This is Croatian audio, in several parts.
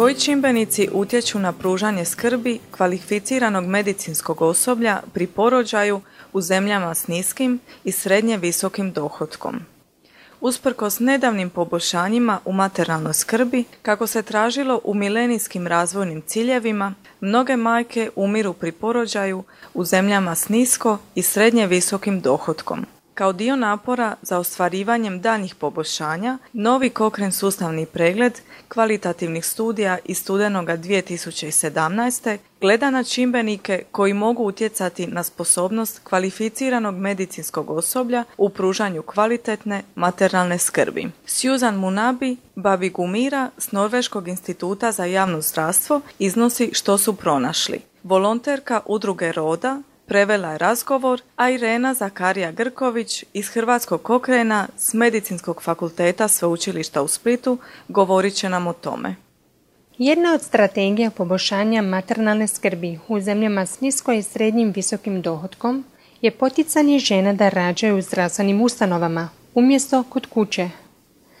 Koji čimbenici utječu na pružanje skrbi kvalificiranog medicinskog osoblja pri porođaju u zemljama s niskim i srednje visokim dohodkom? Usprkos nedavnim poboljšanjima u materijalnoj skrbi, kako se tražilo u milenijskim razvojnim ciljevima, mnoge majke umiru pri porođaju u zemljama s nisko i srednje visokim dohodkom. Kao dio napora za ostvarivanjem daljnjih poboljšanja, novi Kokren sustavni pregled kvalitativnih studija iz studenoga 2017. gleda na čimbenike koji mogu utjecati na sposobnost kvalificiranog medicinskog osoblja u pružanju kvalitetne maternalne skrbi. Susan Munabi, Babi Gumira s Norveškog instituta za javno zdravstvo iznosi što su pronašli. Volonterka udruge Roda prevela je razgovor, a Irena Zakarija Grković iz Hrvatskog kokrena s Medicinskog fakulteta Sveučilišta u Splitu govorit će nam o tome. Jedna od strategija poboljšanja maternalne skrbi u zemljama s nisko i srednjim visokim dohodkom je poticanje žena da rađaju u zdravstvenim ustanovama, umjesto kod kuće.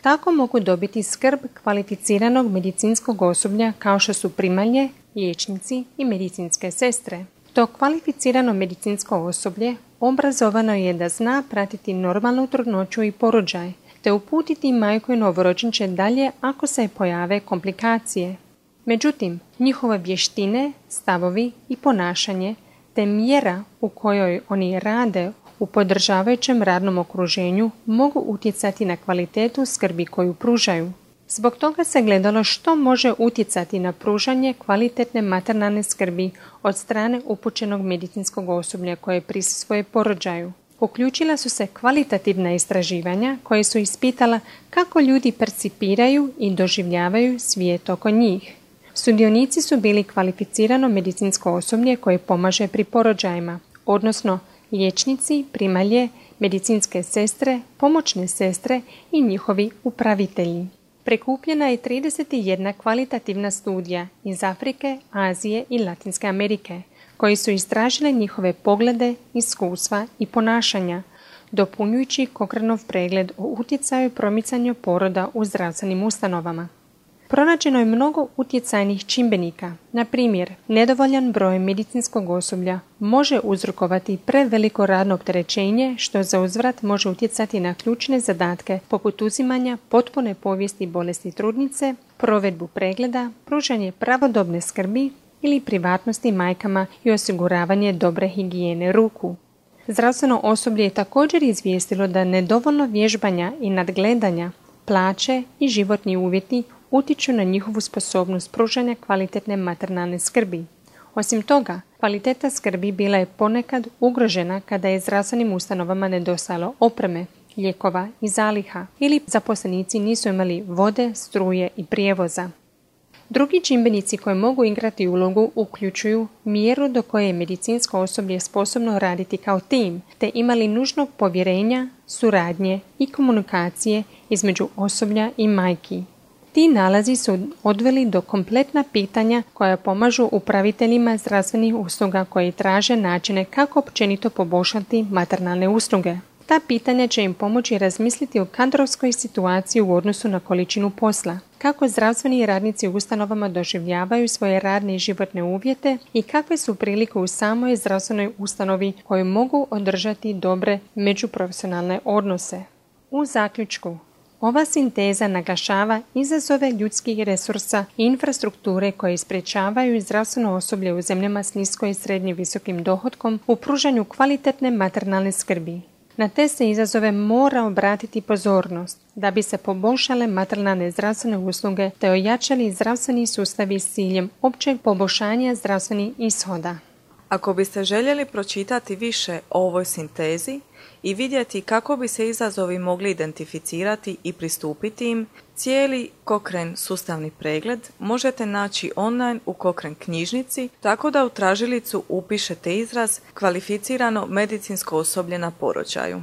Tako mogu dobiti skrb kvalificiranog medicinskog osoblja kao što su primalje, liječnici i medicinske sestre. To kvalificirano medicinsko osoblje obrazovano je da zna pratiti normalnu trudnoću i porođaj, te uputiti majku i novorođenče dalje ako se pojave komplikacije. Međutim, njihove vještine, stavovi i ponašanje, te mjera u kojoj oni rade u podržavajućem radnom okruženju mogu utjecati na kvalitetu skrbi koju pružaju. Zbog toga se gledalo što može utjecati na pružanje kvalitetne maternalne skrbi od strane upućenog medicinskog osoblja koje prisustvuje porođaju. Uključila su se kvalitativna istraživanja koje su ispitala kako ljudi percipiraju i doživljavaju svijet oko njih. Sudionici su bili kvalificirano medicinsko osoblje koje pomaže pri porođajima, odnosno liječnici, primalje, medicinske sestre, pomoćne sestre i njihovi upravitelji. Prekupljena je 31 kvalitativna studija iz Afrike, Azije i Latinske Amerike, koji su istražile njihove poglede, iskustva i ponašanja, dopunjujući Kokranov pregled o utjecaju promicanju poroda u zdravstvenim ustanovama. Pronađeno je mnogo utjecajnih čimbenika. Na primjer, nedovoljan broj medicinskog osoblja može uzrokovati preveliko radno opterećenje što za uzvrat može utjecati na ključne zadatke poput uzimanja potpune povijesti bolesti trudnice, provedbu pregleda, pružanje pravodobne skrbi ili privatnosti majkama i osiguravanje dobre higijene ruku. Zdravstveno osoblje je također izvijestilo da nedovoljno vježbanja i nadgledanja plaće i životni uvjeti utiču na njihovu sposobnost pružanja kvalitetne maternalne skrbi. Osim toga, kvaliteta skrbi bila je ponekad ugrožena kada je zdravstvenim ustanovama nedostalo opreme, lijekova i zaliha ili zaposlenici nisu imali vode, struje i prijevoza. Drugi čimbenici koji mogu igrati ulogu uključuju mjeru do koje je medicinsko osoblje sposobno raditi kao tim, te imali nužnog povjerenja, suradnje i komunikacije između osoblja i majki. Ti nalazi su odveli do kompletna pitanja koja pomažu upraviteljima zdravstvenih usluga koji traže načine kako općenito poboljšati maternalne usluge. Ta pitanja će im pomoći razmisliti o kadrovskoj situaciji u odnosu na količinu posla, kako zdravstveni radnici u ustanovama doživljavaju svoje radne i životne uvjete i kakve su prilike u samoj zdravstvenoj ustanovi koje mogu održati dobre međuprofesionalne odnose. U zaključku, ova sinteza naglašava izazove ljudskih resursa i infrastrukture koje isprečavaju zdravstveno osoblje u zemljama s nisko i srednje visokim dohodkom u pružanju kvalitetne maternalne skrbi. Na te se izazove mora obratiti pozornost da bi se poboljšale maternalne zdravstvene usluge te ojačali zdravstveni sustavi s ciljem općeg poboljšanja zdravstvenih ishoda. Ako biste željeli pročitati više o ovoj sintezi i vidjeti kako bi se izazovi mogli identificirati i pristupiti im, cijeli Kokren sustavni pregled možete naći online u Kokren knjižnici, tako da u tražilicu upišete izraz kvalificirano medicinsko osoblje na porođaju.